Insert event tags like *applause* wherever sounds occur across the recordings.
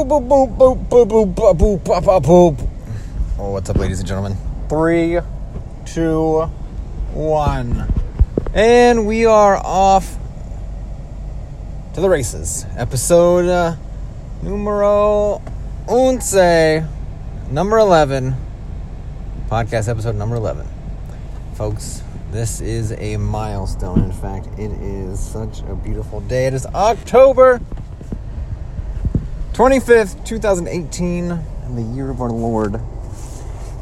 Boop, boop, boop, boop, boop, boop, boop, boop, boop. Oh, what's up, ladies and gentlemen? Three, two, one. And we are off to the races. Episode uh, numero once, number 11. Podcast episode number 11. Folks, this is a milestone. In fact, it is such a beautiful day. It is October 25th, 2018, the year of our Lord.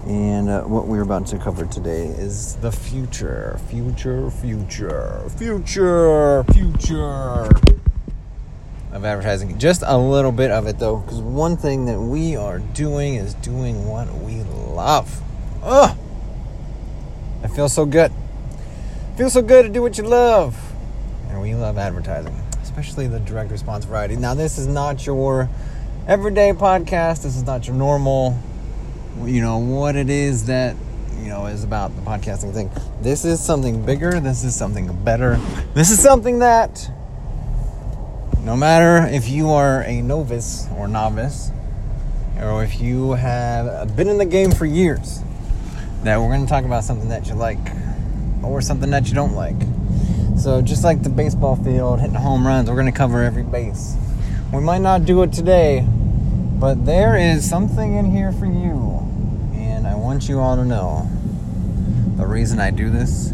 And uh, what we're about to cover today is the future, future, future, future, future of advertising. Just a little bit of it though, because one thing that we are doing is doing what we love. Ugh! It feels so good. feels so good to do what you love. And we love advertising, especially the direct response variety. Now, this is not your everyday podcast. This is not your normal, you know, what it is that, you know, is about the podcasting thing. This is something bigger. This is something better. This is something that, no matter if you are a novice or novice, or if you have been in the game for years, that we're going to talk about something that you like or something that you don't like. So, just like the baseball field, hitting home runs, we're going to cover every base. We might not do it today, but there is something in here for you. And I want you all to know the reason I do this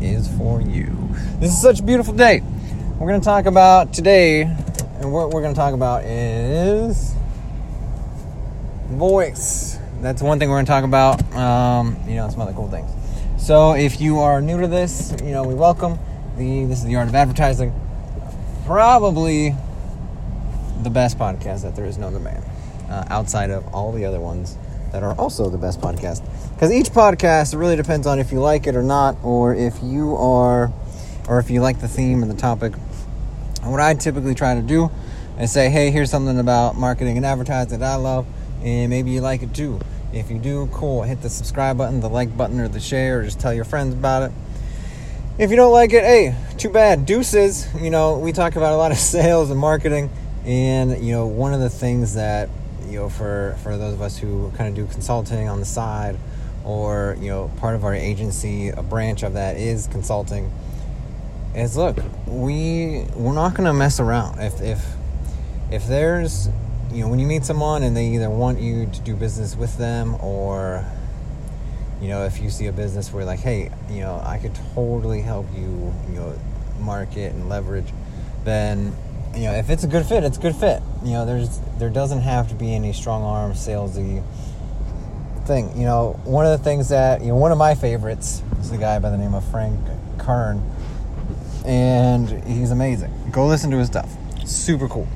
is for you. This is such a beautiful day. We're going to talk about today, and what we're going to talk about is voice. That's one thing we're going to talk about. Um, you know, some other cool things. So, if you are new to this, you know, we welcome. The, this is the art of advertising. Probably the best podcast that there is to man, uh, outside of all the other ones that are also the best podcast. Because each podcast really depends on if you like it or not, or if you are, or if you like the theme and the topic. And what I typically try to do is say, hey, here's something about marketing and advertising that I love, and maybe you like it too. If you do, cool. Hit the subscribe button, the like button, or the share, or just tell your friends about it. If you don't like it, hey, too bad. Deuces. You know, we talk about a lot of *laughs* sales and marketing and you know, one of the things that you know, for for those of us who kind of do consulting on the side, or you know, part of our agency, a branch of that is consulting. Is look, we we're not to mess around. If if if there's you know when you meet someone and they either want you to do business with them or you know if you see a business where like hey you know i could totally help you you know market and leverage then you know, if it's a good fit, it's a good fit. You know, there's there doesn't have to be any strong arm salesy thing. You know, one of the things that you know, one of my favorites is a guy by the name of Frank Kern, and he's amazing. Go listen to his stuff. Super cool.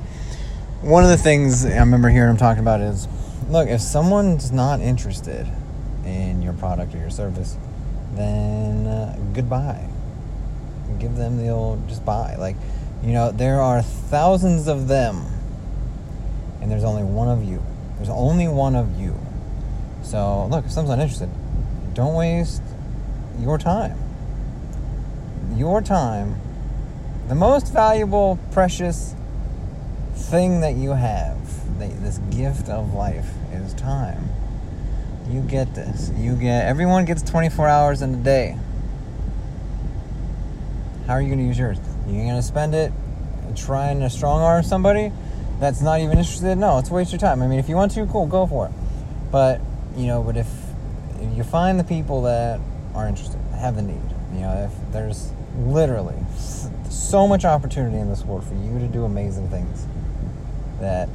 One of the things I remember hearing him talking about is, look, if someone's not interested in your product or your service, then uh, goodbye. Give them the old just buy. Like you know, there are thousands of them, and there's only one of you. There's only one of you. So, look, if someone's not interested, don't waste your time. Your time, the most valuable, precious thing that you have, this gift of life, is time. You get this. You get, everyone gets 24 hours in a day. How are you going to use yours? You're going to spend it trying to strong arm somebody that's not even interested. No, it's waste your time. I mean, if you want to, cool, go for it. But you know, but if if you find the people that are interested, have the need, you know, if there's literally so much opportunity in this world for you to do amazing things, that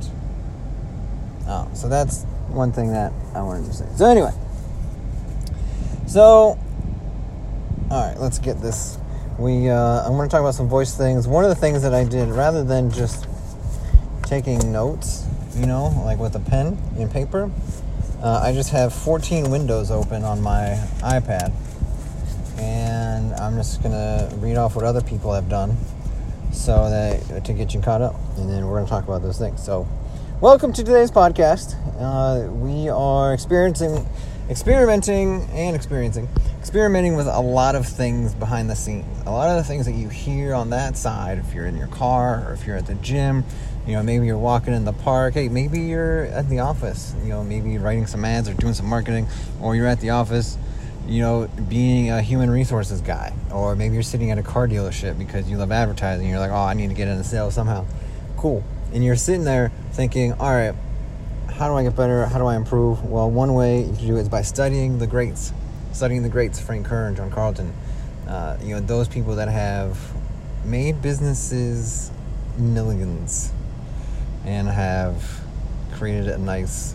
oh, so that's one thing that I wanted to say. So anyway, so all right, let's get this we uh, I'm going to talk about some voice things. One of the things that I did, rather than just taking notes, you know, like with a pen and paper, uh, I just have 14 windows open on my iPad, and I'm just going to read off what other people have done, so that to get you caught up, and then we're going to talk about those things. So, welcome to today's podcast. Uh, we are experiencing, experimenting, and experiencing experimenting with a lot of things behind the scenes. A lot of the things that you hear on that side, if you're in your car or if you're at the gym, You know, maybe you're walking in the park. Hey, maybe you're at the office. You know, maybe writing some ads or doing some marketing, or you're at the office. You know, being a human resources guy, or maybe you're sitting at a car dealership because you love advertising. You're like, oh, I need to get in into sales somehow. Cool. And you're sitting there thinking, all right, how do I get better? How do I improve? Well, one way you can do it is by studying the greats, studying the greats, Frank Kern, John Carlton. Uh, you know, those people that have made businesses millions and have created a nice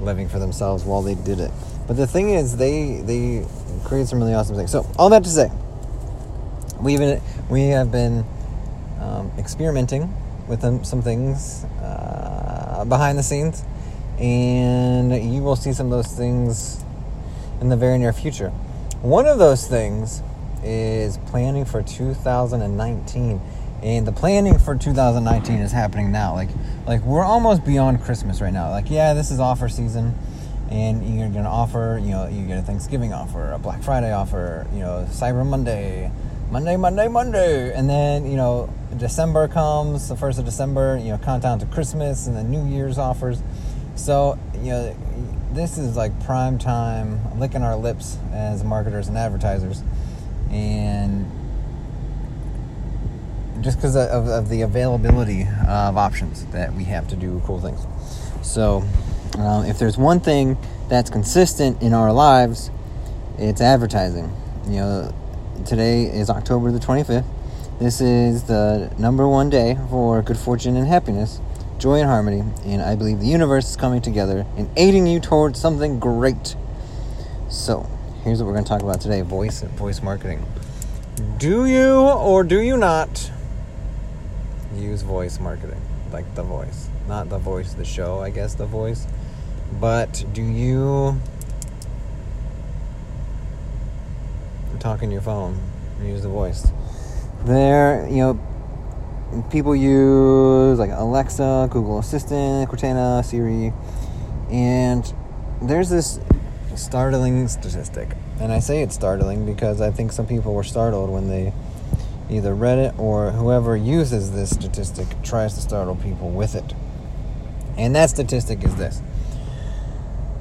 living for themselves while they did it. But the thing is, they they created some really awesome things. So all that to say, we've been we have been um, experimenting with them, some things uh, behind the scenes, and you will see some of those things in the very near future. One of those things is planning for 2019 and the planning for 2019 is happening now. Like like we're almost beyond christmas right now. Like yeah this is offer season. And you're gonna offer you know you get a thanksgiving offer a black friday offer you know cyber monday monday monday monday. And then you know december comes the first of december you know countdown to christmas and the new year's offers so you know this is like prime time licking our lips as marketers and advertisers and just because of, of, the availability of options that we have to do cool things. So, uh, if there's one thing that's consistent in our lives, it's advertising. You know, today is October the 25th. This is the number one day for good fortune and happiness, joy and harmony, and I believe the universe is coming together and aiding you towards something great. So, here's what we're going to talk about today voice and voice marketing. Do you or do you not use voice marketing? Like the voice. Not the voice of the show, I guess, the voice. But do you talk in your phone and use the voice? There, you know, people use like Alexa, Google Assistant, Cortana, Siri, and there's this startling statistic. And I say it's startling because I think some people were startled when they either read it or whoever uses this statistic tries to startle people with it. And that statistic is this.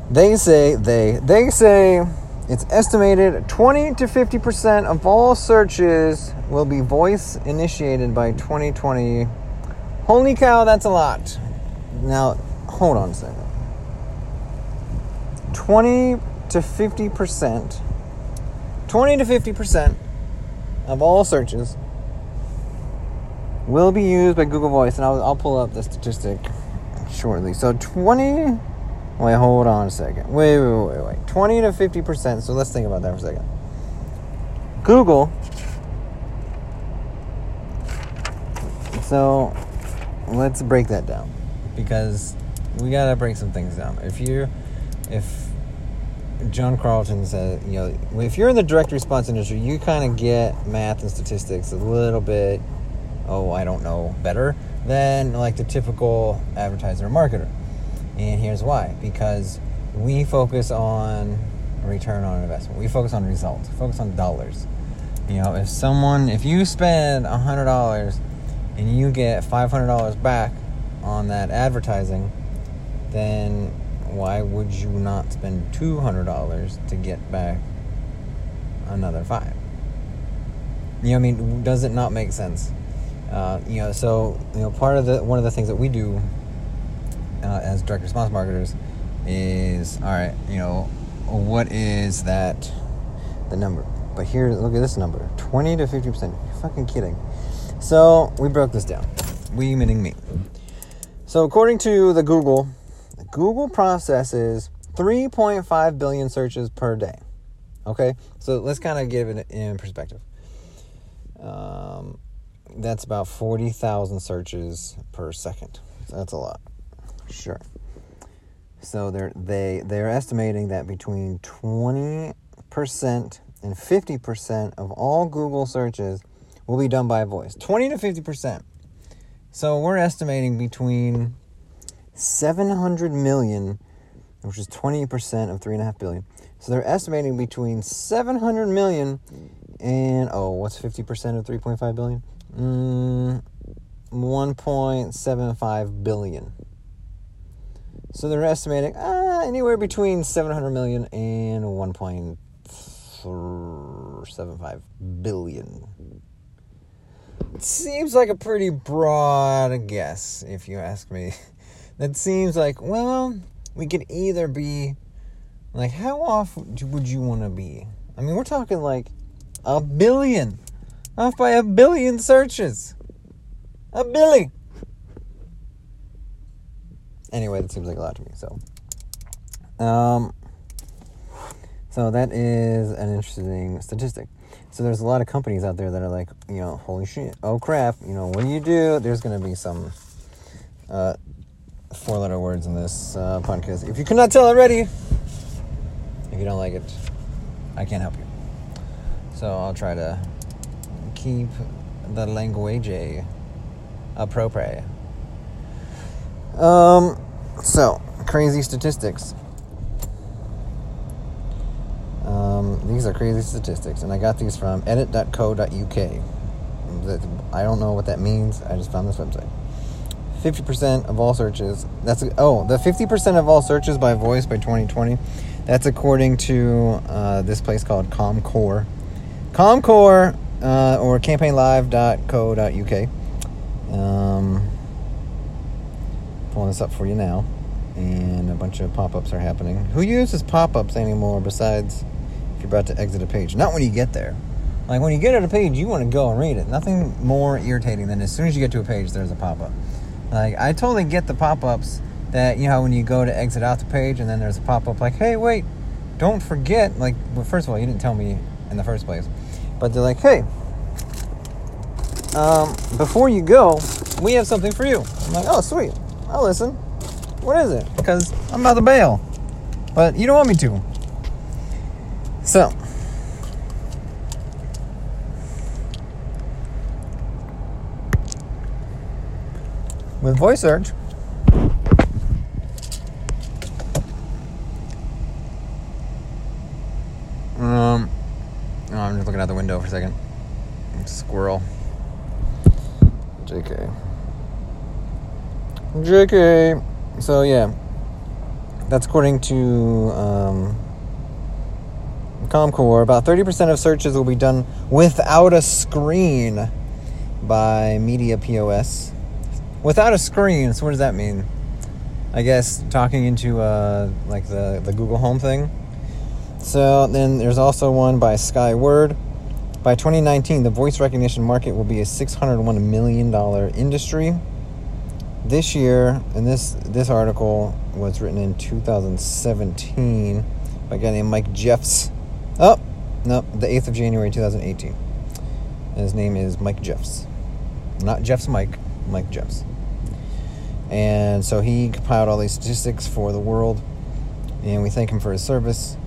They say they they say it's estimated 20 to 50% of all searches will be voice initiated by 2020. Holy cow, that's a lot. Now, hold on a second. 20 to 50%, 20 to 50% of all searches will be used by Google Voice. And I'll, I'll pull up the statistic shortly. So 20, wait, hold on a second. Wait, wait, wait, wait. 20 to 50%. So let's think about that for a second. Google. So let's break that down because we gotta break some things down. If you, if John Carlton said, you know, if you're in the direct response industry, you kind of get math and statistics a little bit, oh, I don't know, better than like the typical advertiser or marketer. And here's why because we focus on return on investment, we focus on results, focus on dollars. You know, if someone, if you spend $100 and you get $500 back on that advertising, then why would you not spend $200 to get back another five? You know, I mean, does it not make sense? Uh, you know, so you know, part of the one of the things that we do uh, as direct response marketers is all right. You know, what is that the number? But here, look at this number: twenty to fifty percent. You're fucking kidding. So we broke this down. We meaning me. So according to the Google Google processes 3.5 billion searches per day. Okay, so let's kind of give it in perspective. Um, that's about 40,000 searches per second. So that's a lot. Sure. So they're they they're estimating that between 20% and 50% of all Google searches will be done by voice. 20 to 50%. So we're estimating between 700 million, which is 20% of 3.5 billion. So they're estimating between 700 million and, oh, what's 50% of 3.5 billion? Mm, 1.75 billion. So they're estimating uh, anywhere between 700 million and 1.75 billion. It seems like a pretty broad guess, if you ask me. *laughs* That seems like, well, we could either be like, how off would you want to be? I mean, we're talking like a billion, off by a billion searches. A billion. Anyway, that seems like a lot to me. So, um, so that is an interesting statistic. So there's a lot of companies out there that are like, you know, holy shit, oh crap, you know, what do you do? There's to be some uh, four letter words in this uh, podcast. If you cannot tell already, if you don't like it, I can't help you. So I'll try to keep the language appropriate. Um, so crazy statistics. Um, these are crazy statistics, and I got these from edit.co.uk. I don't know what that means. I just found this website. 50% of all searches. That's oh, the 50% of all searches by voice by 2020. That's according to uh, this place called comScore. comScore uh, or campaignlive.co.uk. Um, pulling this up for you now, and a bunch of pop-ups are happening. Who uses pop-ups anymore besides if you're about to exit a page? Not when you get there. Like when you get at a page, you want to go and read it. Nothing more irritating than as soon as you get to a page, there's a pop-up. Like I totally get the pop-ups that you know when you go to exit out the page and then there's a pop-up like, "Hey, wait, don't forget." Like, well, first of all, you didn't tell me in the first place, but they're like, "Hey, um, before you go, we have something for you." I'm like, "Oh, sweet, I'll listen." What is it? Because I'm about to bail, but you don't want me to. So. With voice search, Um, oh, I'm just looking out the window for a second. Squirrel. JK. JK. So yeah, that's according to um, comScore. About 30% of searches will be done without a screen by Media Post. Without a screen. So what does that mean? I guess talking into uh, like the the Google Home thing. So then there's also one by Skyword. By 2019, the voice recognition market will be a 601 million dollar industry. This year, and this this article was written in 2017 by a guy named Mike Jeffs. Oh, no, the 8th of January 2018. his name is Mike Jeffs. Not Jeff's Mike, Mike Jeffs. And so he compiled all these statistics for the world, and we thank him for his service.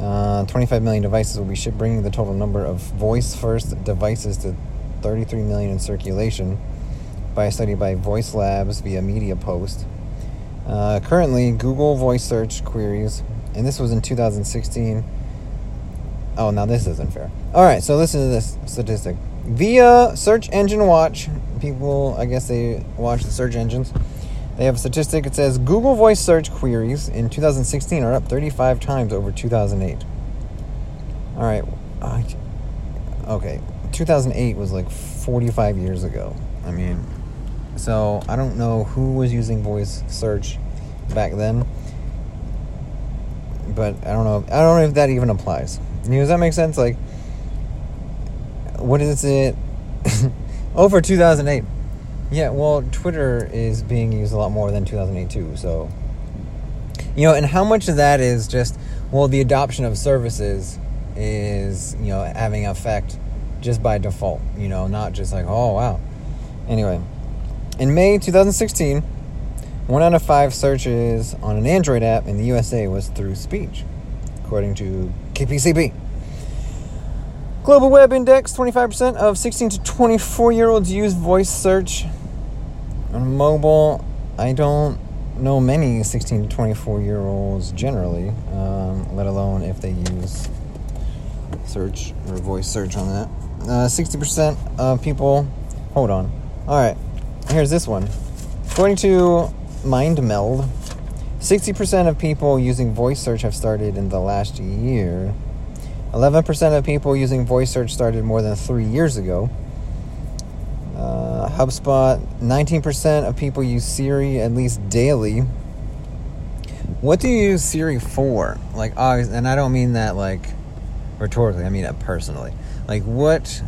Uh, 25 million devices will be shipped, bringing the total number of voice first devices to 33 million in circulation by a study by Voice Labs via Media Post. Uh, currently, Google voice search queries, and this was in 2016. Oh, now this isn't fair. All right, so listen to this statistic. Via Search Engine Watch, people, I guess they watch the search engines. They have a statistic. It says Google voice search queries in 2016 are up 35 times over 2008. All right. Okay. 2008 was like 45 years ago. I mean, so I don't know who was using voice search back then. But I don't know. I don't know if that even applies. I mean, does that make sense? Like, what is it? *laughs* over 2008. Yeah, well, Twitter is being used a lot more than 2008 too. So, you know, and how much of that is just well, the adoption of services is you know having effect just by default. You know, not just like oh wow. Anyway, in May 2016, one out of five searches on an Android app in the USA was through speech, according to KPCB. Global Web Index 25% of 16 to 24 year olds use voice search on mobile. I don't know many 16 to 24 year olds generally, um, let alone if they use search or voice search on that. Uh, 60% of people, hold on. All right, here's this one. According to MindMeld, 60% of people using voice search have started in the last year. 11% of people using voice search started more than three years ago. Uh, HubSpot, 19% of people use Siri at least daily. What do you use Siri for? Like, and I don't mean that like rhetorically, I mean it personally. Like, what?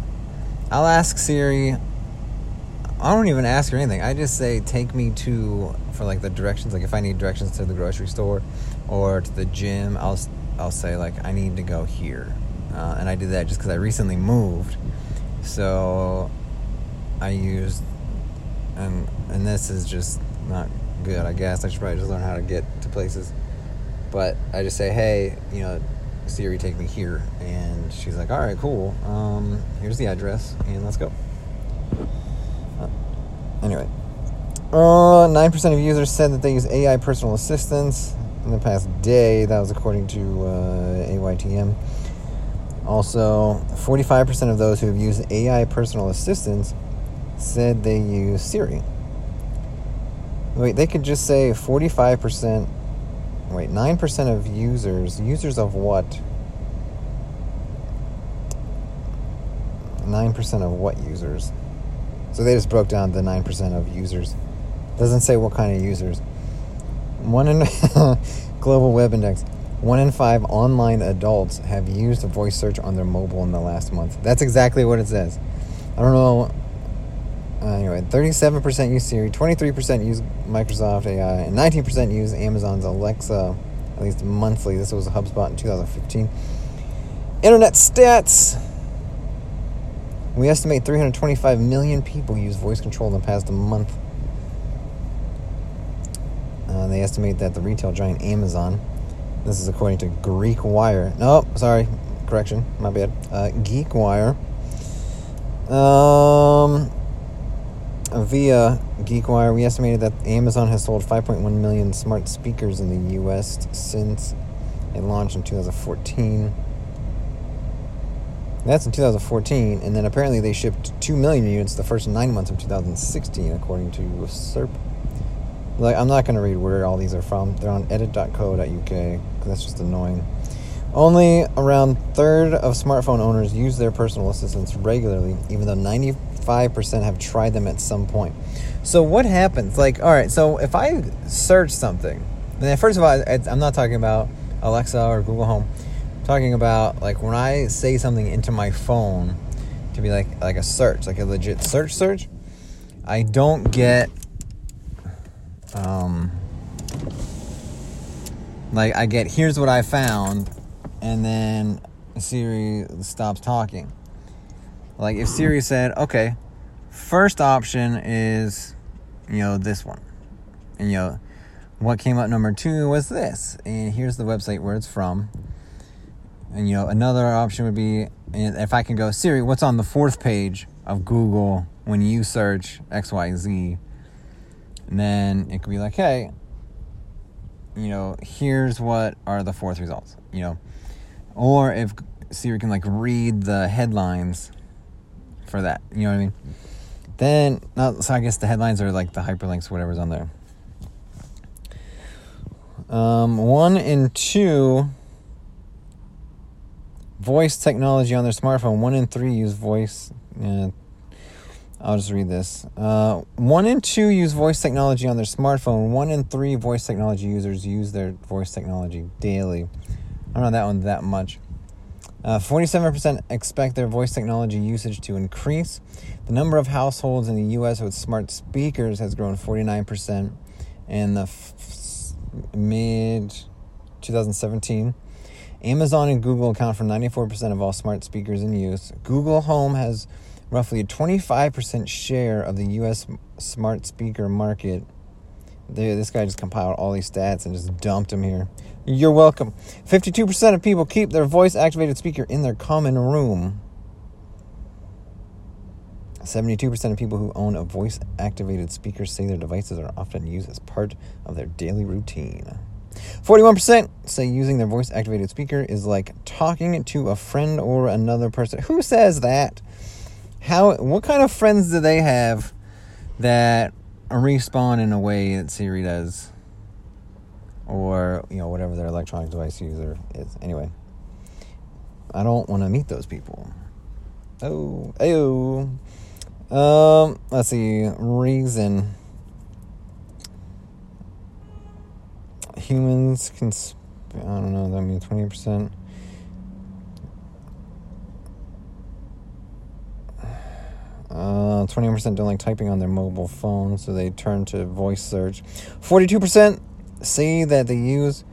I'll ask Siri. I don't even ask her anything. I just say, take me to, for like the directions. Like, if I need directions to the grocery store or to the gym, I'll, I'll say, like, I need to go here. Uh, and I did that just because I recently moved. So I used, and, and this is just not good, I guess. I should probably just learn how to get to places. But I just say, hey, you know, Siri, take me here. And she's like, all right, cool. Um, here's the address, and let's go. Uh, anyway, uh, 9% of users said that they use AI personal assistants in the past day. That was according to uh, AYTM. Also, 45% of those who have used AI personal assistants said they use Siri. Wait, they could just say 45%. Wait, 9% of users. Users of what? 9% of what users? So they just broke down the 9% of users. Doesn't say what kind of users. One in *laughs* Global Web Index. One in five online adults have used voice search on their mobile in the last month. That's exactly what it says. I don't know uh, anyway, 37% use Siri, 23% use Microsoft AI, and 19% use Amazon's Alexa, at least monthly. This was HubSpot in 2015. Internet stats. We estimate 325 million people use voice control in the past month. Uh, they estimate that the retail giant Amazon, this is according to Greek Wire. No, sorry, correction, my bad. Uh, GeekWire. Um, via GeekWire, we estimated that Amazon has sold 5.1 million smart speakers in the U.S. since it launched in 2014. That's in 2014, and then apparently they shipped 2 million units the first nine months of 2016, according to CIRP. Like, I'm not going to read where all these are from. They're on edit.co.uk, because that's just annoying. Only around third of smartphone owners use their personal assistants regularly, even though 90 5% have tried them at some point. So what happens? Like, all right, so if I search something, then first of all, I'm not talking about Alexa or Google Home. Talking about like when I say something into my phone to be like like a search, like a legit search search. I don't get um like I get here's what I found and then Siri stops talking. Like if Siri said, okay, first option is, you know, this one. And, you know, what came up number two was this. And here's the website where it's from. And, you know, another option would be if I can go, Siri, what's on the fourth page of Google when you search XYZ? And then it could be like, hey, you know, here's what are the fourth results, you know. Or if Siri can like read the headlines for that. You know what I mean? Then, not, so I guess the headlines are like the hyperlinks, whatever's on there. Um, one and two, voice technology on their smartphone. One in three use voice. Yeah, I'll just read this. Uh, one in two use voice technology on their smartphone. One in three voice technology users use their voice technology daily. I don't know that one that much. Uh, 47% expect their voice technology usage to increase. The number of households in the U.S. with smart speakers has grown 49% in the f- mid 2017. Amazon and Google account for 94% of all smart speakers in use. Google Home has roughly a 25% share of the U.S. smart speaker market. this guy just compiled all these stats and just dumped them here. You're welcome. 52% of people keep their voice activated speaker in their common room. 72% of people who own a voice activated speaker say their devices are often used as part of their daily routine. 41% say using their voice activated speaker is like talking to a friend or another person. Who says that? How what kind of friends do they have that respawn in a way that Siri does, or you know whatever their electronic device user is. Anyway, I don't want to meet those people. Oh, ayo. Um, let's see. Reason. Humans can. Sp- I don't know. That means twenty percent. Uh, 21% don't like typing on their mobile phone, so they turn to voice search. 42% say that they use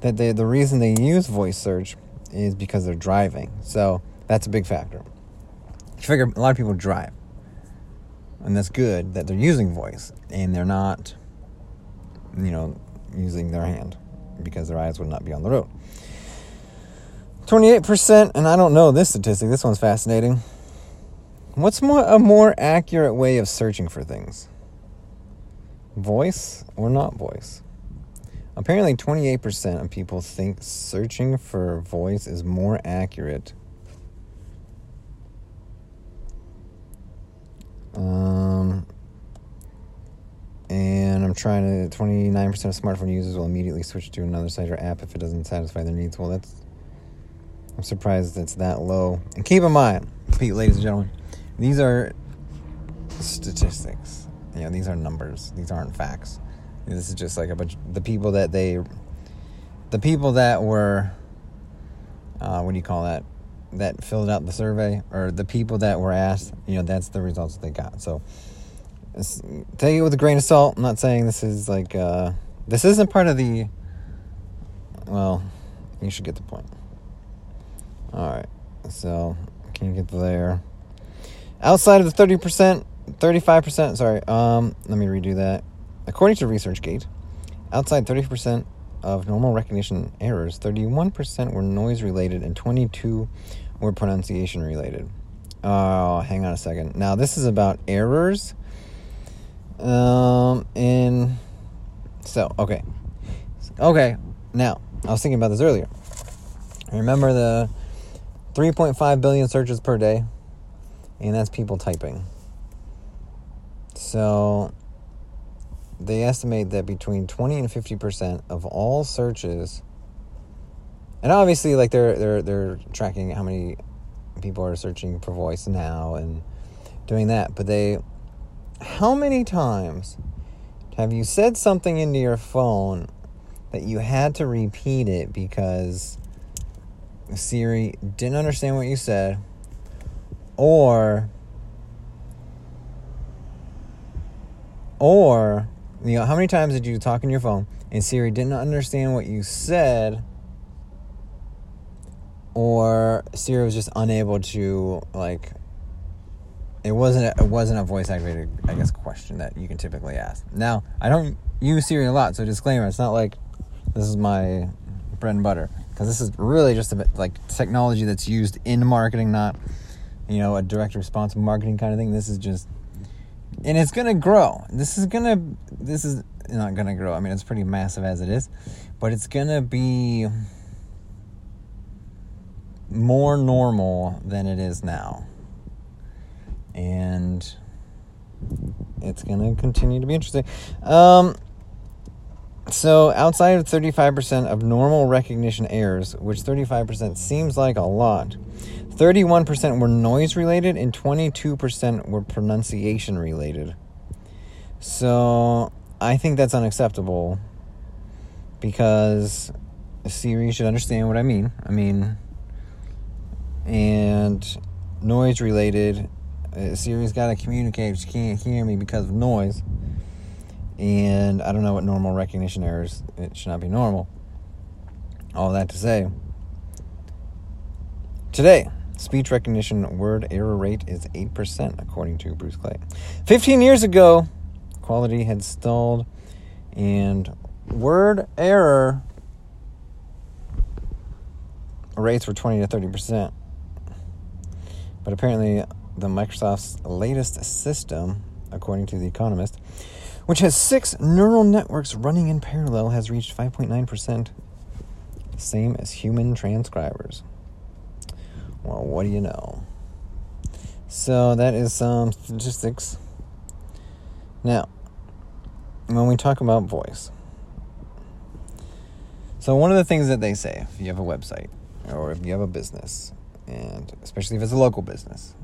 that they the reason they use voice search is because they're driving. So that's a big factor. You figure a lot of people drive, and that's good that they're using voice and they're not, you know, using their hand because their eyes would not be on the road. 28%, and I don't know this statistic. This one's fascinating. What's more a more accurate way of searching for things? Voice or not voice? Apparently 28% of people think searching for voice is more accurate. Um and I'm trying to 29% of smartphone users will immediately switch to another site or app if it doesn't satisfy their needs. Well, that's I'm surprised it's that low. And keep in mind, ladies and gentlemen, these are statistics. You know, these are numbers. These aren't facts. This is just like a bunch. The people that they, the people that were, uh, what do you call that? That filled out the survey, or the people that were asked. You know, that's the results they got. So, take it with a grain of salt. I'm not saying this is like uh, this isn't part of the. Well, you should get the point. All right. So, can you get there? Outside of the 30%, 35%, sorry, um, let me redo that. According to ResearchGate, outside 30% of normal recognition errors, 31% were noise related and 22 were pronunciation related. Oh, hang on a second. Now, this is about errors. Um, and so okay, okay. Now, I was thinking about this earlier. Remember the 3.5 billion searches per day and that's people typing. So they estimate that between 20 and 50% of all searches and obviously like they're they're they're tracking how many people are searching for voice now and doing that, but they how many times have you said something into your phone that you had to repeat it because Siri didn't understand what you said? Or or you know how many times did you talk on your phone and Siri didn't understand what you said? Or Siri was just unable to like it wasn't it wasn't a voice activated I guess question that you can typically ask. Now, I don't use Siri a lot, so disclaimer, it's not like this is my bread and butter because this is really just a bit like technology that's used in marketing, not you know, a direct response marketing kind of thing. This is just, and it's gonna grow. This is gonna, this is not gonna grow. I mean, it's pretty massive as it is, but it's gonna be more normal than it is now, and it's gonna continue to be interesting. Um, so, outside of 35% of normal recognition errors, which 35% seems like a lot, 31% were noise related and 22% were pronunciation related. So I think that's unacceptable because Siri should understand what I mean. I mean, and noise related, Siri's got to communicate. She can't hear me because of noise. And I don't know what normal recognition errors, it should not be normal. All that to say, today, Speech recognition word error rate is 8%, according to Bruce Clay. 15 years ago, quality had stalled, and word error rates were 20 to 30%. But apparently, the Microsoft's latest system, according to The Economist, which has six neural networks running in parallel, has reached 5.9%, same as human transcribers. Well, what do you know? So that is some statistics. Now, when we talk about voice, so one of the things that they say, if you have a website or if you have a business, and especially if it's a local business,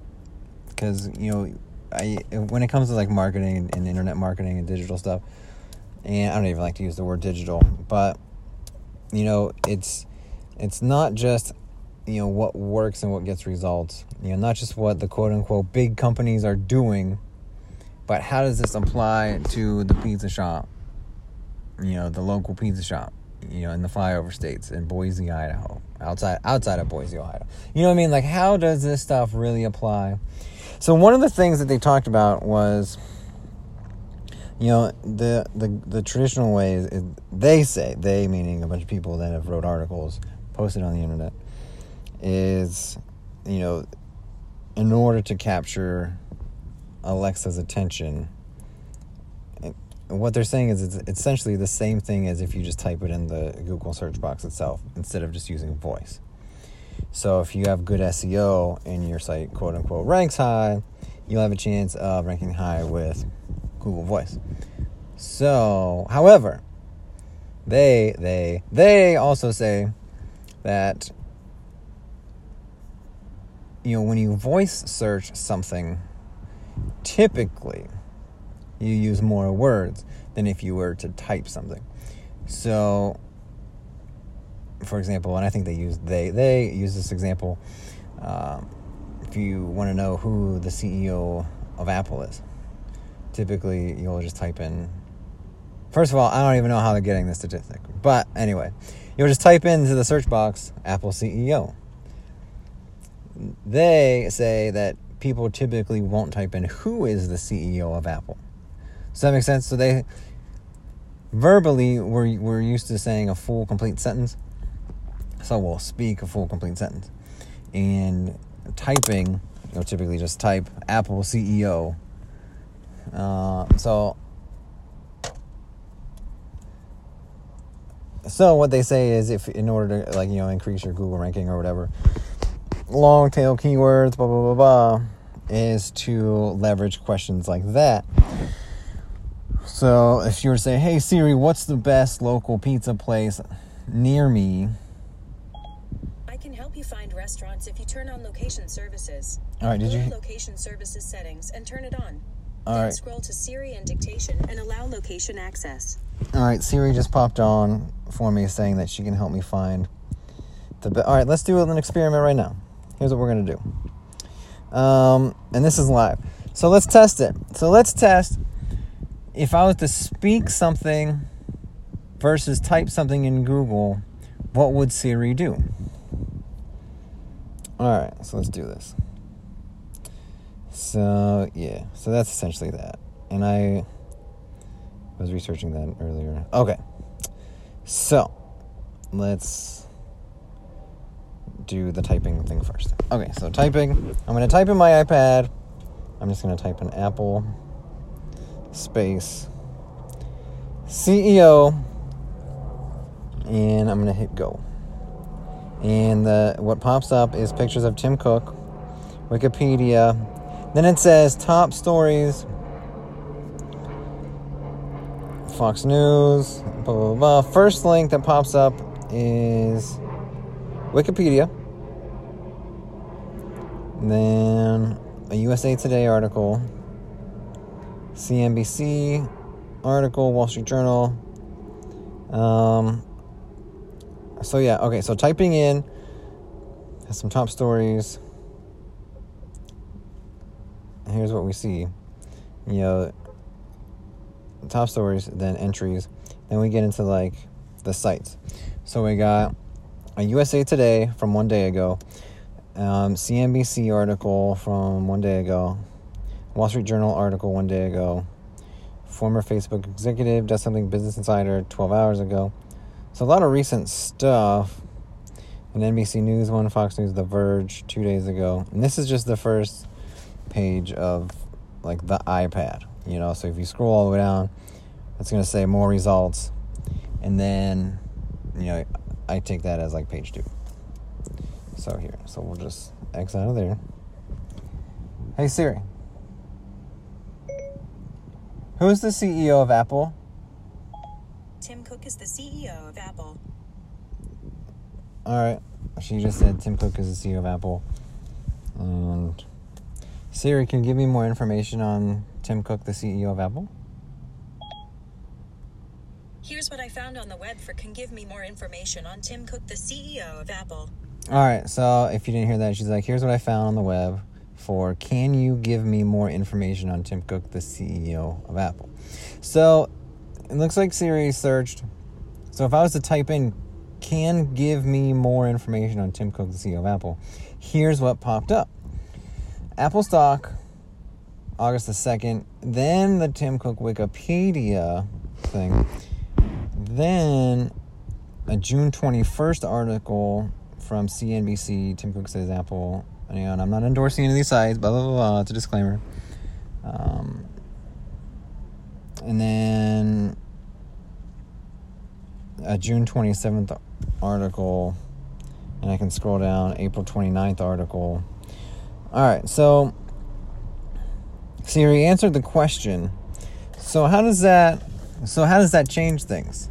because you know, I when it comes to like marketing and internet marketing and digital stuff, and I don't even like to use the word digital, but you know, it's it's not just you know what works and what gets results. You know, not just what the quote unquote big companies are doing, but how does this apply to the pizza shop? You know, the local pizza shop. You know, in the flyover states in Boise, Idaho, outside outside of Boise, Idaho. You know what I mean? Like, how does this stuff really apply? So one of the things that they talked about was you know the the the traditional way is, they say they meaning a bunch of people that have wrote articles posted on the internet is you know in order to capture Alexa's attention what they're saying is it's essentially the same thing as if you just type it in the Google search box itself instead of just using voice. So if you have good SEO and your site quote unquote ranks high, you'll have a chance of ranking high with Google Voice. So, however, they they they also say that you know when you voice search something, typically you use more words than if you were to type something. So, for example, and I think they use they they use this example. Um, if you want to know who the CEO of Apple is, typically you'll just type in. First of all, I don't even know how they're getting this statistic, but anyway, you'll just type into the search box Apple CEO. They say that people typically won't type in who is the CEO of Apple. Does that make sense? So they verbally we're, we're used to saying a full complete sentence. So we'll speak a full complete sentence. And typing, you'll typically just type Apple CEO uh, so, so what they say is if in order to like you know increase your Google ranking or whatever, long tail keywords, blah blah blah blah, is to leverage questions like that. So if you were to say, "Hey Siri, what's the best local pizza place near me?" I can help you find restaurants if you turn on location services. All right, did you? location services settings and turn it on. All then right. scroll to Siri and dictation and allow location access. All right, Siri just popped on for me saying that she can help me find the be- All right, let's do an experiment right now. Here's what we're going to do. Um, and this is live. So let's test it. So let's test if I was to speak something versus type something in Google, what would Siri do? All right, so let's do this. So, yeah, so that's essentially that. And I was researching that earlier. Okay. So, let's do the typing thing first. Okay, so typing. I'm going to type in my iPad. I'm just going to type in Apple space CEO and I'm going to hit go. And the, what pops up is pictures of Tim Cook, Wikipedia. Then it says top stories Fox News, blah, blah, blah. First link that pops up is Wikipedia. Then a USA Today article, CNBC article, Wall Street Journal. Um, so, yeah, okay, so typing in some top stories. Here's what we see. You know, top stories, then entries. Then we get into like the sites. So we got a USA Today from one day ago, um, CNBC article from one day ago, Wall Street Journal article one day ago, former Facebook executive does something Business Insider 12 hours ago. So a lot of recent stuff. An NBC News one, Fox News, The Verge two days ago. And this is just the first page of like the iPad, you know. So if you scroll all the way down, it's to say more results. And then, you know, I take that as like page two. So here, so we'll just X out of there. Hey Siri. Who's the CEO of Apple? Tim Cook is the CEO of Apple. All right. She just said Tim Cook is the CEO of Apple. And Siri, can you give me more information on Tim Cook, the CEO of Apple? Here's what I found on the web for can give me more information on Tim Cook, the CEO of Apple. All right. So if you didn't hear that, she's like, here's what I found on the web for can you give me more information on Tim Cook, the CEO of Apple? So it looks like Siri searched. So if I was to type in can give me more information on Tim Cook, the CEO of Apple, here's what popped up Apple stock, August the 2nd, then the Tim Cook Wikipedia thing, then a June 21st article from CNBC. Tim Cook says Apple, and I'm not endorsing any of these sites, blah, blah, blah, blah. It's a disclaimer. Um, and then a June 27th article, and I can scroll down, April 29th article. All right, so Siri answered the question. So how does that so how does that change things?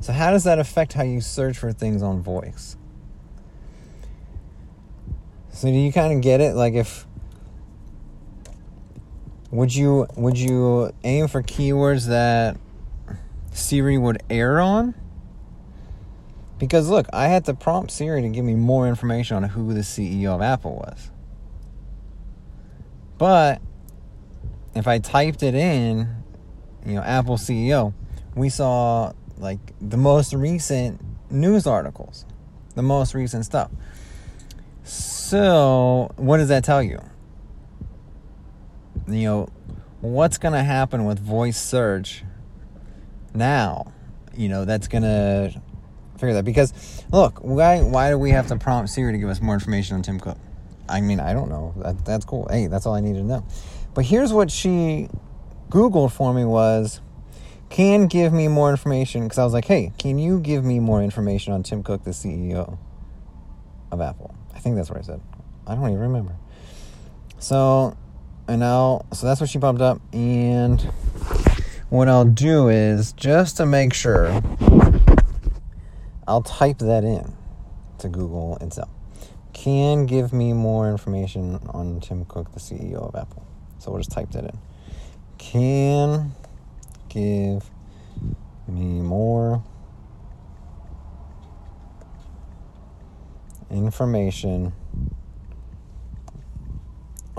So how does that affect how you search for things on voice? So do you kind of get it like if would you would you aim for keywords that Siri would err on? Because look, I had to prompt Siri to give me more information on who the CEO of Apple was. But if I typed it in, you know, Apple CEO, we saw like the most recent news articles, the most recent stuff. So, what does that tell you? You know, what's going to happen with voice search now? You know, that's going to figure that because look, why why do we have to prompt Siri to give us more information on Tim Cook? I mean, I don't know. That that's cool. Hey, that's all I needed to know. But here's what she googled for me was can give me more information because I was like, "Hey, can you give me more information on Tim Cook, the CEO of Apple?" I think that's what I said. I don't even remember. So, and now, so that's what she popped up. And what I'll do is just to make sure, I'll type that in to Google itself. Can give me more information on Tim Cook, the CEO of Apple. So we'll just type that in. Can give me more information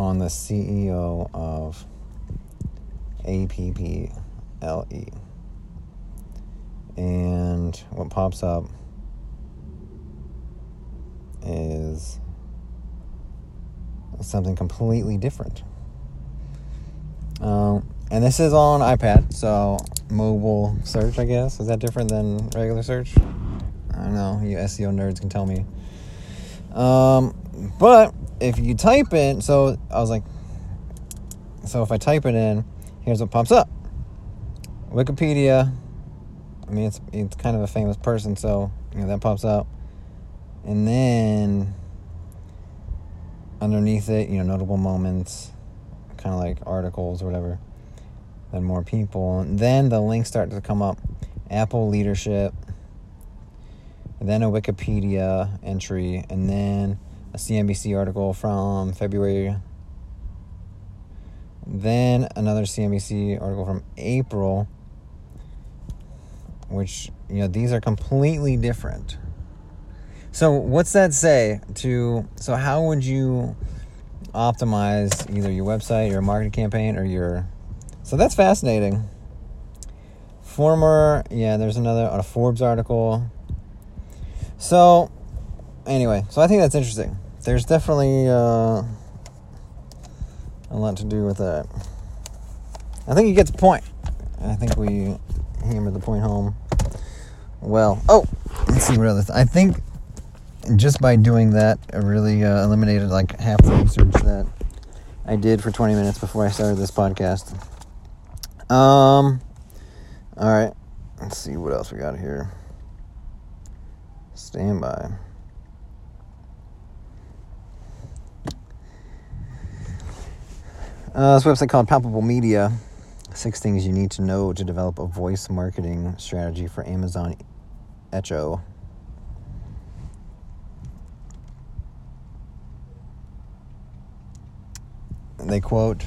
on the CEO of APPLE. And what pops up is something completely different. Um, and this is on iPad, so mobile search, I guess. Is that different than regular search? I don't know. You SEO nerds can tell me. Um, but if you type in, so I was like, so if I type it in, here's what pops up. Wikipedia. I mean, it's it's kind of a famous person, so you know that pops up, and then underneath it, you know, notable moments, kind of like articles or whatever. Then more people. And then the links start to come up. Apple leadership. Then a Wikipedia entry. And then a CNBC article from February. Then another CNBC article from April. Which, you know, these are completely different. So, what's that say to. So, how would you optimize either your website, your marketing campaign, or your. So, that's fascinating. Former. Yeah, there's another. A Forbes article. So, anyway, so I think that's interesting. There's definitely uh, a lot to do with that. I think you get the point. I think we hammered the point home. Well, oh, let's see what. Th- I think just by doing that, I really uh, eliminated like half the research that I did for 20 minutes before I started this podcast. Um, all right, let's see what else we got here. Stand Uh, this website called Palpable Media Six things you need to know to develop a voice marketing strategy for Amazon Echo. They quote,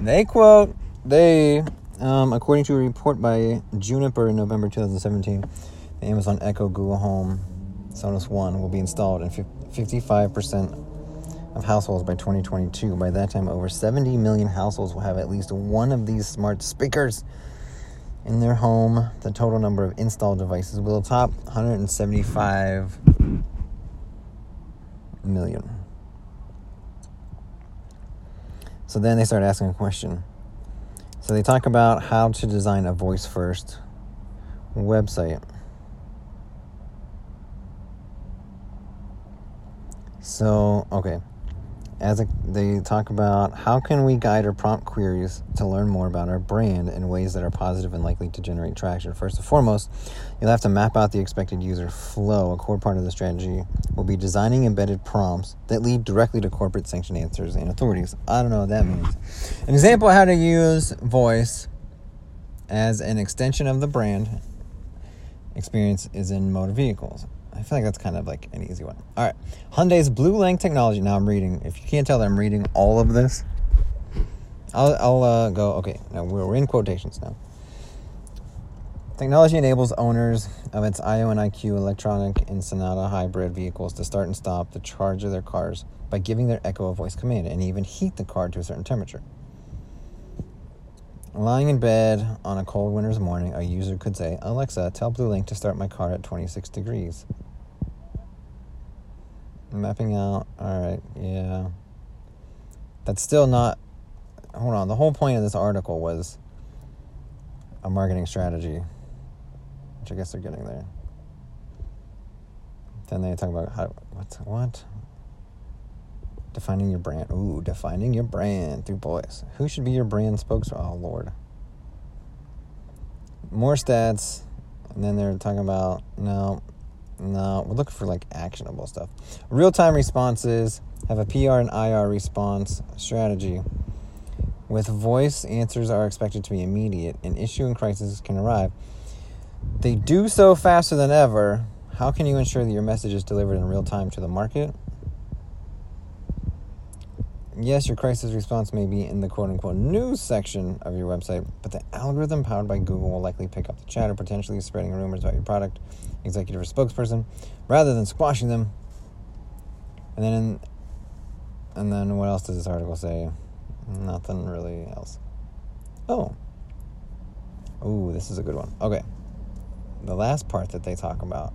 they quote, they, um, according to a report by Juniper in November 2017, the Amazon Echo Google Home Sonos One will be installed in 55% of households by 2022. By that time, over 70 million households will have at least one of these smart speakers in their home. The total number of installed devices will top 175 million. So then they start asking a question. So they talk about how to design a voice first website. So, okay as a, they talk about how can we guide our prompt queries to learn more about our brand in ways that are positive and likely to generate traction. First and foremost, you'll have to map out the expected user flow. A core part of the strategy will be designing embedded prompts that lead directly to corporate sanctioned answers and authorities. I don't know what that means. An example of how to use voice as an extension of the brand experience is in motor vehicles. I feel like that's kind of like an easy one. All right. Hyundai's BlueLink technology. Now I'm reading. If you can't tell that I'm reading all of this, I'll, I'll uh, go. Okay. Now we're in quotations now. Technology enables owners of its Ioniq electronic and Sonata hybrid vehicles to start and stop the charge of their cars by giving their Echo a voice command and even heat the car to a certain temperature. Lying in bed on a cold winter's morning, a user could say, Alexa, tell BlueLink to start my car at 26 degrees. Mapping out. All right. Yeah. That's still not. Hold on. The whole point of this article was a marketing strategy, which I guess they're getting there. Then they talk about how. What's what? Defining your brand. Ooh, defining your brand through voice. Who should be your brand spokesman? Oh, Lord. More stats. And then they're talking about, no, no, we're looking for like actionable stuff. Real time responses have a PR and IR response strategy. With voice, answers are expected to be immediate. An issue and crisis can arrive. They do so faster than ever. How can you ensure that your message is delivered in real time to the market? Yes, your crisis response may be in the quote unquote news section of your website, but the algorithm powered by Google will likely pick up the chatter, potentially spreading rumors about your product, executive, or spokesperson, rather than squashing them. And then, in, and then what else does this article say? Nothing really else. Oh. Ooh, this is a good one. Okay. The last part that they talk about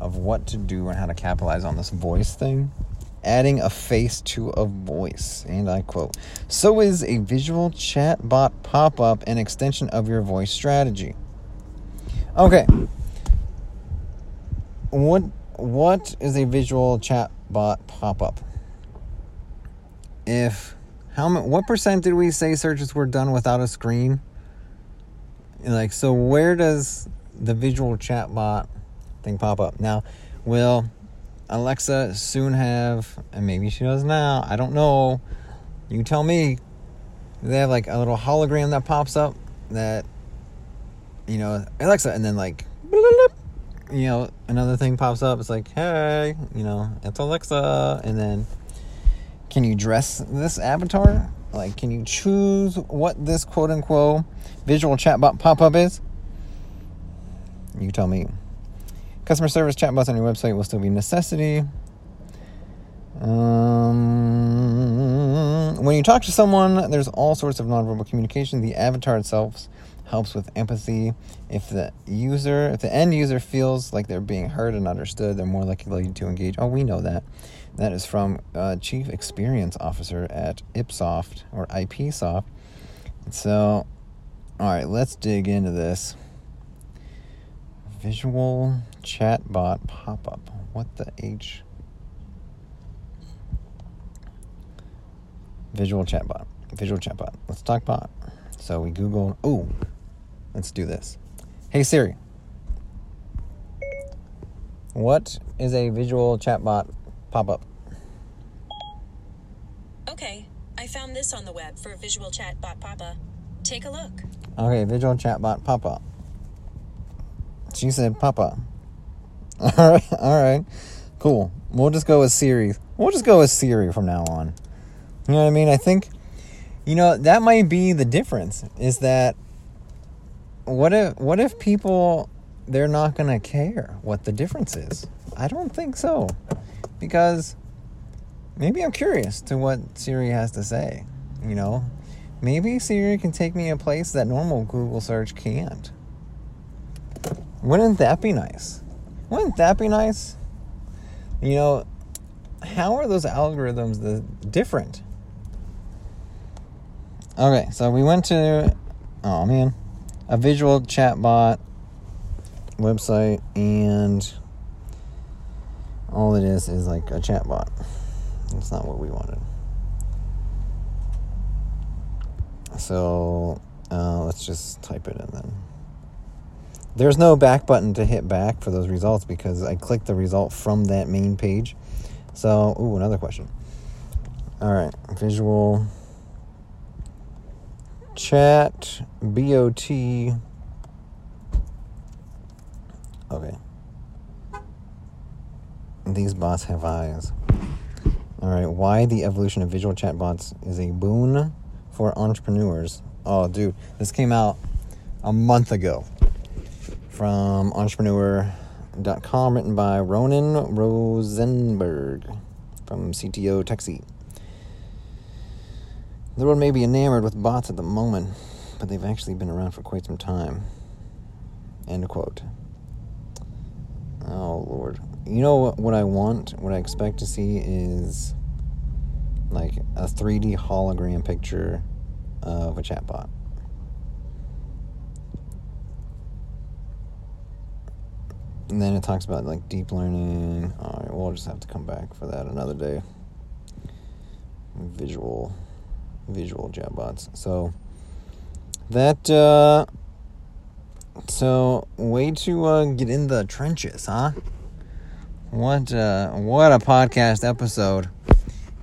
of what to do and how to capitalize on this voice thing adding a face to a voice. And I quote So is a visual chat bot pop up an extension of your voice strategy? Okay. What what is a visual chat bot pop up? If how much what percent did we say searches were done without a screen? Like so where does the visual chat bot thing pop up? Now, will Alexa soon have, and maybe she does now, I don't know. You tell me. They have like a little hologram that pops up that, you know, Alexa, and then like, you know, another thing pops up. It's like, hey, you know, it's Alexa. And then, can you dress this avatar? Like, can you choose what this quote unquote visual chatbot pop up is? You tell me. Customer service chatbots on your website will still be necessity. Um, when you talk to someone, there's all sorts of nonverbal communication. The avatar itself helps with empathy. If the user, if the end user feels like they're being heard and understood, they're more likely to engage. Oh, we know that. That is from uh, Chief Experience Officer at Ipsoft or IPsoft. So, all right, let's dig into this. Visual chatbot pop up. What the H? Visual chatbot. Visual chatbot. Let's talk bot. So we Google. Oh, let's do this. Hey Siri. What is a visual chatbot pop up? Okay, I found this on the web for a visual chatbot pop up. Take a look. Okay, visual chatbot pop up. She said Papa. All right, *laughs* all right, cool. We'll just go with Siri. We'll just go with Siri from now on. You know what I mean? I think, you know, that might be the difference. Is that what if what if people they're not gonna care what the difference is? I don't think so, because maybe I'm curious to what Siri has to say. You know, maybe Siri can take me a place that normal Google search can't. Wouldn't that be nice? Wouldn't that be nice? You know, how are those algorithms the different? Okay, so we went to oh man, a visual chatbot website and all it is is like a chatbot. It's not what we wanted. So uh, let's just type it in then. There's no back button to hit back for those results because I clicked the result from that main page. So, ooh, another question. All right, visual chat bot. Okay. These bots have eyes. All right, why the evolution of visual chat bots is a boon for entrepreneurs. Oh, dude, this came out a month ago from entrepreneur.com, written by Ronan Rosenberg from CTO Techsy. The world may be enamored with bots at the moment, but they've actually been around for quite some time. End quote. Oh, Lord. You know what I want, what I expect to see is like a 3D hologram picture of a chatbot. And then it talks about like deep learning. All right, we'll just have to come back for that another day. Visual, visual chatbots. So that. uh So way to uh, get in the trenches, huh? What uh, what a podcast episode!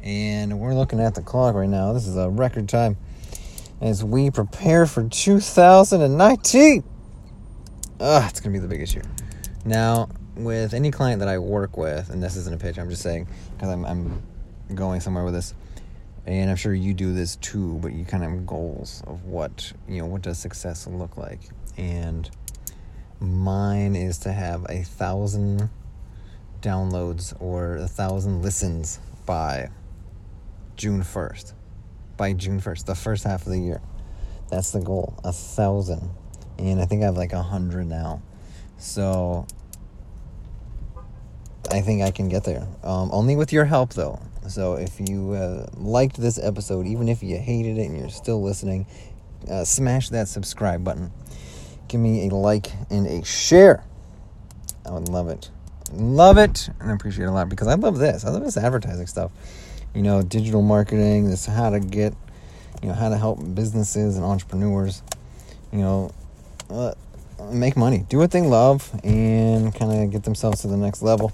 And we're looking at the clock right now. This is a record time as we prepare for 2019. Ah, it's gonna be the biggest year. Now, with any client that I work with, and this isn't a pitch, I'm just saying because I'm, I'm going somewhere with this, and I'm sure you do this too. But you kind of have goals of what you know. What does success look like? And mine is to have a thousand downloads or a thousand listens by June 1st. By June 1st, the first half of the year. That's the goal. A thousand. And I think I have like a hundred now. So I think I can get there. Um, only with your help, though. So if you uh, liked this episode, even if you hated it and you're still listening, uh, smash that subscribe button. Give me a like and a share. I would love it. Love it and I appreciate it a lot because I love this. I love this advertising stuff. You know, digital marketing, this how to get, you know, how to help businesses and entrepreneurs, you know, uh, make money, do what they love, and kind of get themselves to the next level.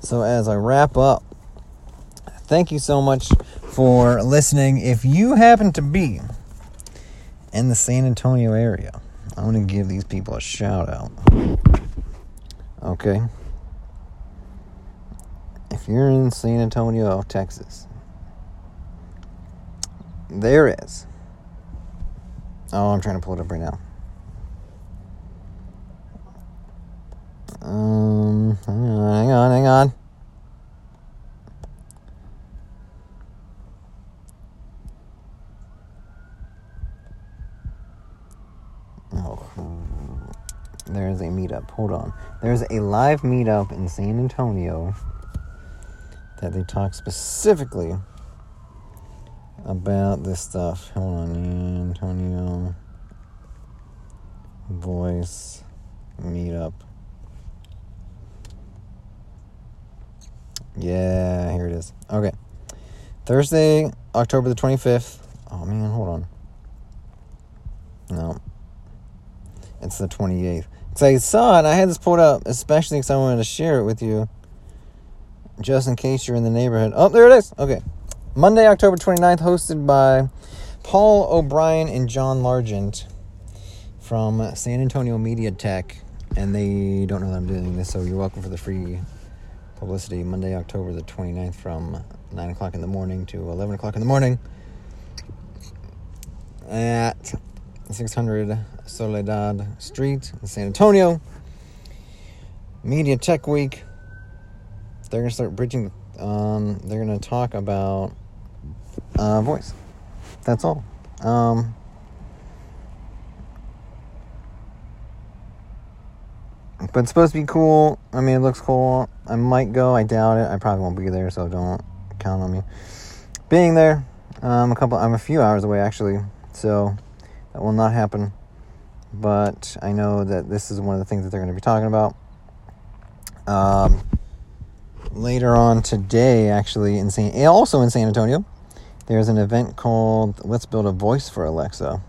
So, as I wrap up, thank you so much for listening. If you happen to be in the San Antonio area, I want to give these people a shout out. Okay. If you're in San Antonio, Texas, there is. Oh, I'm trying to pull it up right now. Um, hang on, hang on, hang on. Oh, there's a meetup. Hold on. There's a live meetup in San Antonio that they talk specifically about this stuff. Hold on, Antonio voice meetup. Yeah, here it is. Okay. Thursday, October the 25th. Oh man, hold on. No. It's the 28th. So I saw it, I had this pulled up, especially because I wanted to share it with you. Just in case you're in the neighborhood. Oh, there it is. Okay. Monday, October 29th, hosted by Paul O'Brien and John Largent from San Antonio Media Tech, and they don't know that I'm doing this, so you're welcome for the free publicity. Monday, October the 29th, from 9 o'clock in the morning to 11 o'clock in the morning at 600 Soledad Street in San Antonio. Media Tech Week. They're gonna start bridging. Um, they're gonna talk about uh, voice. That's all. Um, but it's supposed to be cool. I mean, it looks cool. I might go. I doubt it. I probably won't be there, so don't count on me being there. Um, a couple. I'm a few hours away actually, so that will not happen. But I know that this is one of the things that they're going to be talking about. Um, later on today, actually, in San, also in San Antonio, there's an event called Let's Build a Voice for Alexa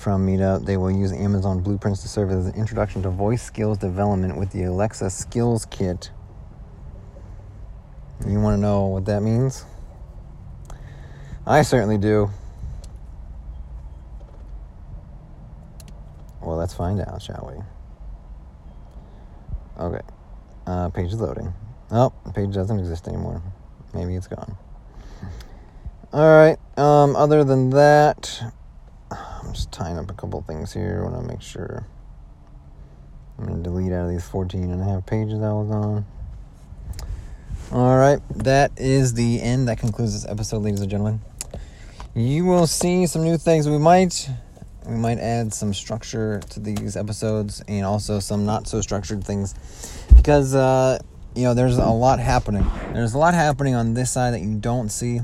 from Meetup. They will use Amazon Blueprints to serve as an introduction to voice skills development with the Alexa Skills Kit. You want to know what that means? I certainly do. Well, let's find out, shall we? Okay. Uh, page is loading. Oh, page doesn't exist anymore. Maybe it's gone. All right. Um, other than that, I'm just tying up a couple things here. I want to make sure. I'm going to delete out of these 14 and a half pages I was on. All right. That is the end. That concludes this episode, ladies and gentlemen. You will see some new things. We might we might add some structure to these episodes and also some not so structured things because uh, you know there's a lot happening there's a lot happening on this side that you don't see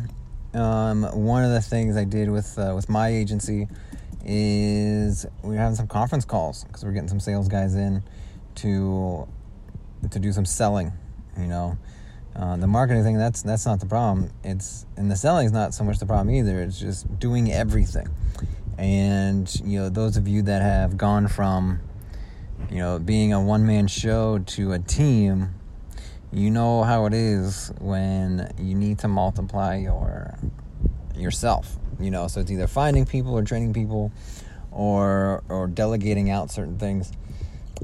um, one of the things i did with uh, with my agency is we're having some conference calls because we're getting some sales guys in to to do some selling you know? Uh, the marketing thing that's that's not the problem. It's and the selling is not so much the problem either. It's just doing everything. And you know those of you that have gone from you know being a one man show to a team you know how it is when you need to multiply your yourself you know so it's either finding people or training people or or delegating out certain things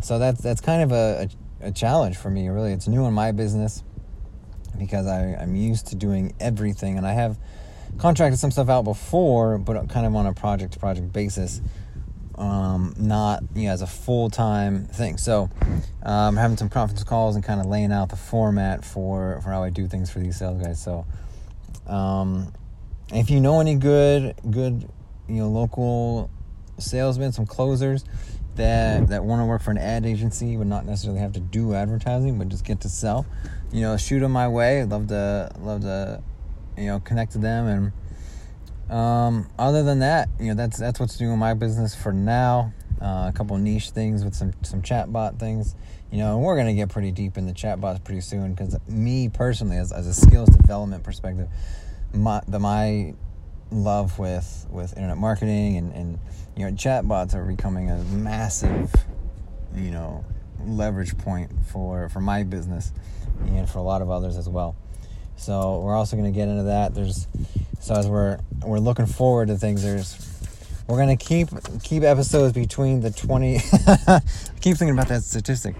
so that's that's kind of a, a, a challenge for me really it's new in my business because I, i'm used to doing everything and i have contracted some stuff out before, but kind of on a project to project basis, um, not you know as a full time thing. So I'm um, having some conference calls and kind of laying out the format for for how I do things for these sales guys. So um, if you know any good good you know local salesmen, some closers that that want to work for an ad agency would not necessarily have to do advertising, but just get to sell. You know, shoot them my way. I'd love to love to you know connect to them and um, other than that you know that's that's what's doing my business for now uh, a couple niche things with some some chatbot things you know and we're going to get pretty deep in the chatbots pretty soon because me personally as, as a skills development perspective my the my love with with internet marketing and and you know chatbots are becoming a massive you know leverage point for for my business and for a lot of others as well so we're also going to get into that. There's so as we're we're looking forward to things. There's we're going to keep keep episodes between the 20 *laughs* keep thinking about that statistic.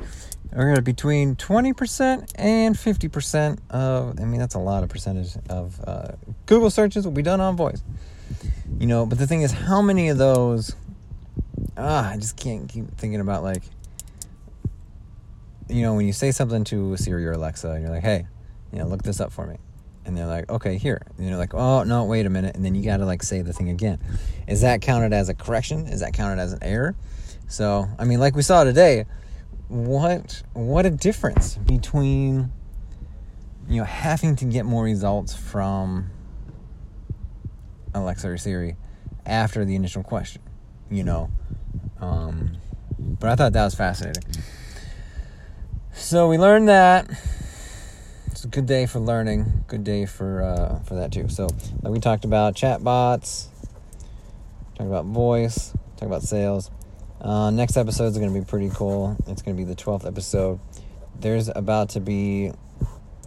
We're between 20% and 50% of I mean that's a lot of percentage of uh, Google searches will be done on voice. You know, but the thing is how many of those ah, I just can't keep thinking about like you know, when you say something to Siri or Alexa and you're like, "Hey, you know, look this up for me. And they're like, okay, here. And you're like, oh, no, wait a minute. And then you got to like say the thing again. Is that counted as a correction? Is that counted as an error? So, I mean, like we saw today, what what a difference between you know having to get more results from Alexa or Siri after the initial question, you know. Um, but I thought that was fascinating. So we learned that it's a good day for learning. Good day for uh, for that too. So, like we talked about chatbots, talk about voice, talk about sales. Uh, next episode is going to be pretty cool. It's going to be the twelfth episode. There's about to be,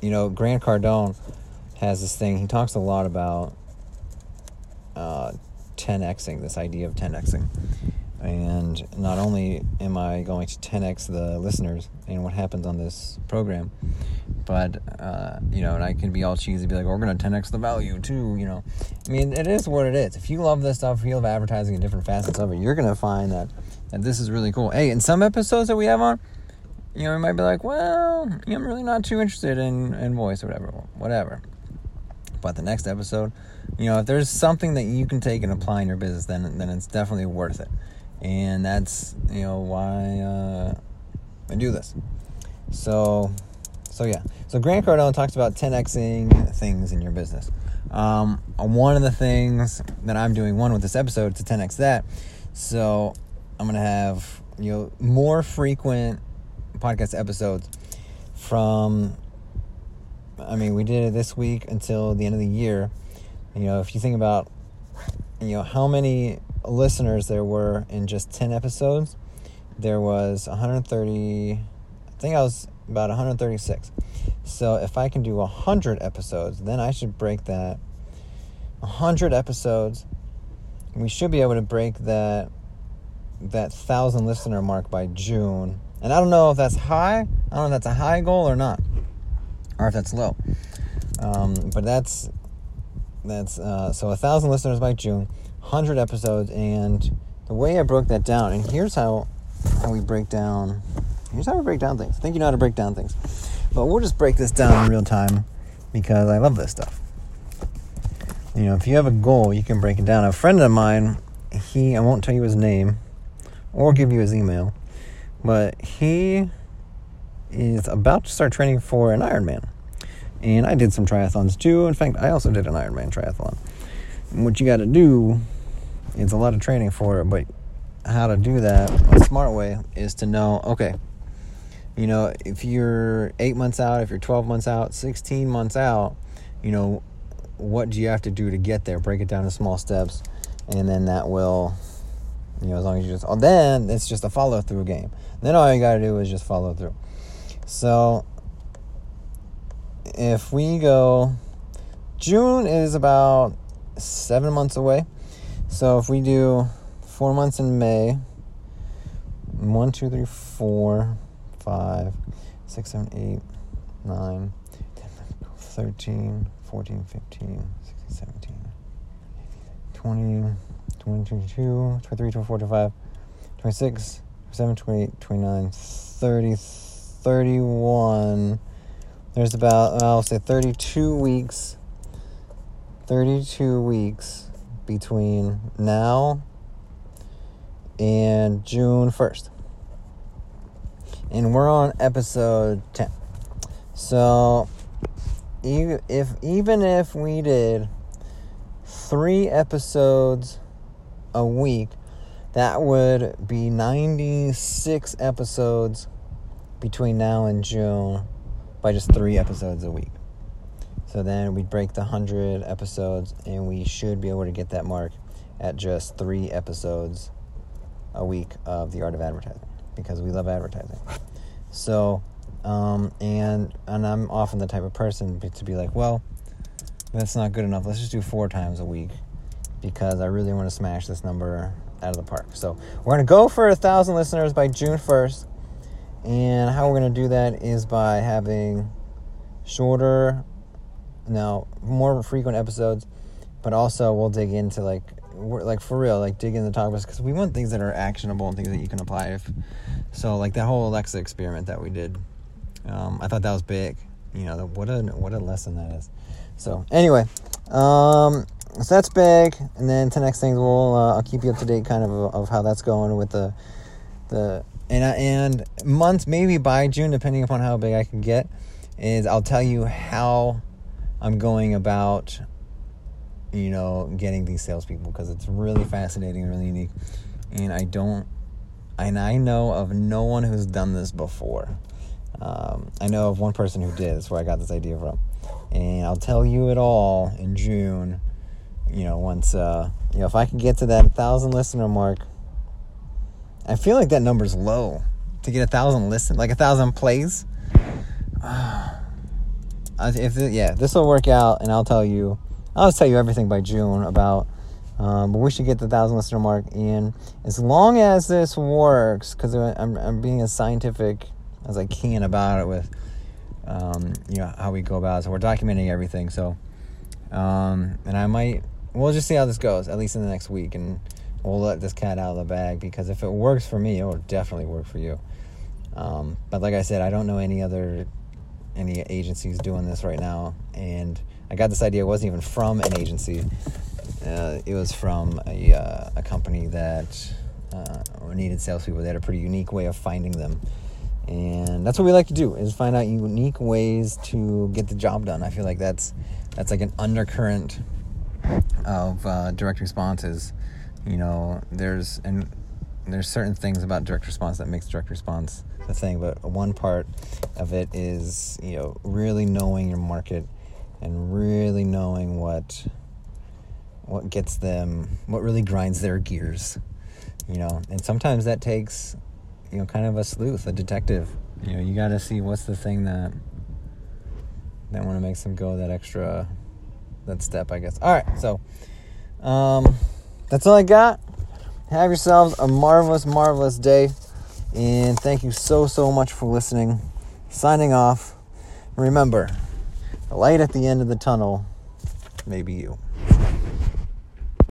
you know, Grant Cardone has this thing. He talks a lot about uh, 10xing this idea of 10xing and not only am I going to 10x the listeners and what happens on this program, but uh, you know, and I can be all cheesy, be like, we're going to 10x the value too. You know, I mean, it is what it is. If you love this stuff, if you love advertising and different facets of it, you're going to find that that this is really cool. Hey, in some episodes that we have on, you know, we might be like, well, I'm really not too interested in in voice or whatever, whatever. But the next episode, you know, if there's something that you can take and apply in your business, then then it's definitely worth it and that's you know why uh, I do this. So, so yeah. So Grant Cardone talks about 10xing things in your business. Um, one of the things that I'm doing one with this episode to 10x that. So I'm gonna have you know more frequent podcast episodes from. I mean, we did it this week until the end of the year. You know, if you think about, you know, how many listeners there were in just 10 episodes, there was 130, I think I was about 136. So if I can do 100 episodes, then I should break that 100 episodes. We should be able to break that that 1000 listener mark by June. And I don't know if that's high. I don't know if that's a high goal or not. Or if that's low. Um, but that's that's uh, so a thousand listeners by June. 100 episodes and the way I broke that down and here's how how we break down here's how we break down things. I think you know how to break down things. But we'll just break this down in real time because I love this stuff. You know, if you have a goal, you can break it down. A friend of mine, he I won't tell you his name or give you his email, but he is about to start training for an Ironman. And I did some triathlons too. In fact, I also did an Ironman triathlon. And what you got to do it's a lot of training for it, but how to do that a smart way is to know okay, you know, if you're eight months out, if you're 12 months out, 16 months out, you know, what do you have to do to get there? Break it down to small steps, and then that will, you know, as long as you just, oh, then it's just a follow through game. Then all you got to do is just follow through. So, if we go, June is about seven months away. So if we do four months in May, one, two, three, four, five, six, seven, eight, nine, 10, 13, 14, 15, 16, 17, 20, 22, 23, 24, 25, 26, 27, 28, 29, 30, 31. There's about, I'll say 32 weeks. 32 weeks between now and June 1st. And we're on episode 10. So, if even if we did three episodes a week, that would be 96 episodes between now and June by just three episodes a week. So then we'd break the 100 episodes, and we should be able to get that mark at just three episodes a week of the art of advertising because we love advertising. So, um, and and I'm often the type of person to be like, well, that's not good enough. Let's just do four times a week because I really want to smash this number out of the park. So we're gonna go for a thousand listeners by June 1st, and how we're gonna do that is by having shorter now more frequent episodes, but also we'll dig into like like for real, like dig into the topics because we want things that are actionable and things that you can apply. If so, like that whole Alexa experiment that we did, um, I thought that was big. You know, what a what a lesson that is. So anyway, um, so that's big, and then to next things we'll uh, I'll keep you up to date, kind of of how that's going with the the and and months maybe by June, depending upon how big I can get. Is I'll tell you how I'm going about, you know, getting these salespeople because it's really fascinating and really unique. And I don't, and I know of no one who's done this before. Um, I know of one person who did. That's where I got this idea from. And I'll tell you it all in June. You know, once, uh, you know, if I can get to that thousand listener mark, I feel like that number's low to get a thousand listen, like a thousand plays. *sighs* Uh, if yeah, this will work out, and I'll tell you, I'll tell you everything by June about Um, but we should get the thousand listener mark. And as long as this works, because I'm, I'm being as scientific as I can about it with, um, you know, how we go about it. So we're documenting everything. So, um, and I might, we'll just see how this goes, at least in the next week. And we'll let this cat out of the bag because if it works for me, it will definitely work for you. Um, but like I said, I don't know any other any agencies doing this right now, and I got this idea. It wasn't even from an agency. Uh, it was from a, uh, a company that uh, needed salespeople. They had a pretty unique way of finding them, and that's what we like to do: is find out unique ways to get the job done. I feel like that's that's like an undercurrent of uh, direct responses. You know, there's and there's certain things about direct response that makes direct response the thing, but one part of it is you know really knowing your market and really knowing what what gets them what really grinds their gears you know and sometimes that takes you know kind of a sleuth a detective you know you got to see what's the thing that that want to makes them go that extra that step i guess all right so um that's all i got have yourselves a marvelous marvelous day and thank you so, so much for listening. Signing off. Remember, the light at the end of the tunnel may be you.